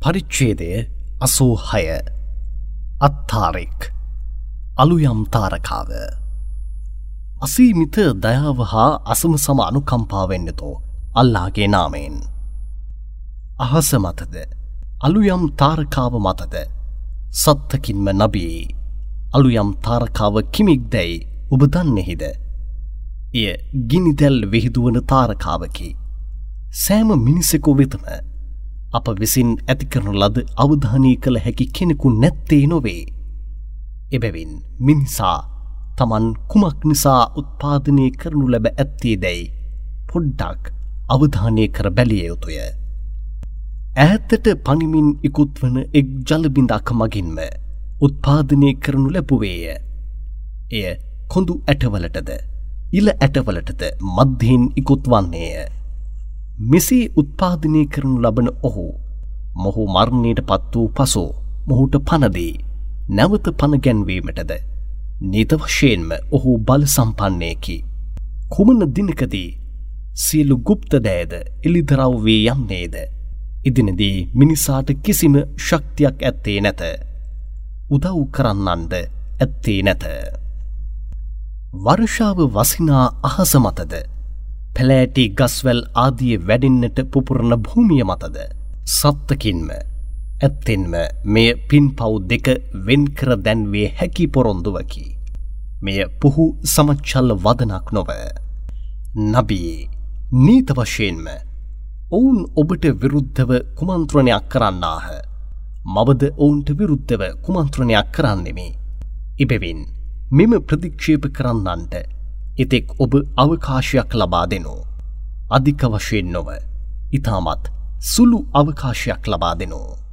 පරිච්චේදය අසූහය. අත්තාරෙක්. අලුයම් තාරකාව. අසීමිත දයාව හා අසම සම අනුකම්පාවෙන්නතෝ අල්ලාගේ නාමයෙන්. අහස මතද? අලුයම් තාරකාව මතද? සත්තකින්ම නබී අලුයම් තාරකාව කිමික් දැයි ඔබ දන්නෙහිද? එය ගිනිදැල් විහිදුවන තාරකාවකි. සෑම මිනිසෙකු වෙතම අප විසින් ඇතිකරනු ලද අවධානී කළ හැකි කෙනෙකු නැත්තේ නොවේ. එබැවින් මිනිසා තමන් කුමක් නිසා උත්පාදනය කරනු ලැබ ඇත්තේ දැයි පොඩ්ඩක් අවධානය කර බැලිය යුතුය. ඈත්තට පනිමින් ඉකුත්වන එක් ජලබිඳක් මගින්ම උත්පාදනය කරනු ලැබුවේය. එය කොඳු ඇටවලටද ඉල ඇටවලටද මධ්‍යයෙන් ඉකුත් වන්නේය. මෙසේ උත්පාදනය කරනු ලබන ඔහු මොහු මරණයට පත් වූ පසු මොහුට පනදී නැවත පණගැන්වීමටද නිත වශයෙන්ම ඔහු බල සම්පන්නයකි. කුමන දිනකදී සියලු ගුප්ත දෑද එළිදරව් වී යන්නේද. ඉදිනදී මිනිසාට කිසිම ශක්තියක් ඇත්තේ නැත. උදව් කරන්නන්ද ඇත්තේ නැත. වර්ෂාව වසිනා අහස මතද පැලෑටි ගස්වැල් ආදිය වැඩෙන්න්නට පුපුරණ භූමිය මතද සත්තකින්ම ඇත්තෙන්ම මෙය පින් පව් දෙක වෙන්කර දැන්වේ හැකි පොරොන්දුවකි. මෙය පුහු සමච්චල්ල වදනක් නොව. නබී නීත වශයෙන්ම ඔවුන් ඔබට විරුද්ධව කුමන්ත්‍රණයක් කරන්නාහ. මවද ඔවුන්ට විරුද්ධව කුමන්ත්‍රණයක් කරන්නෙමි. ඉබෙවින් මෙම ප්‍රතික්ෂේප කරන්නන්ට එතෙක් ඔබ අවකාශයක් ලබා දෙනෝ. අධික වශයෙන් නොව ඉතාමත් සුළු අවකාශයක් ලබා දෙනෝ.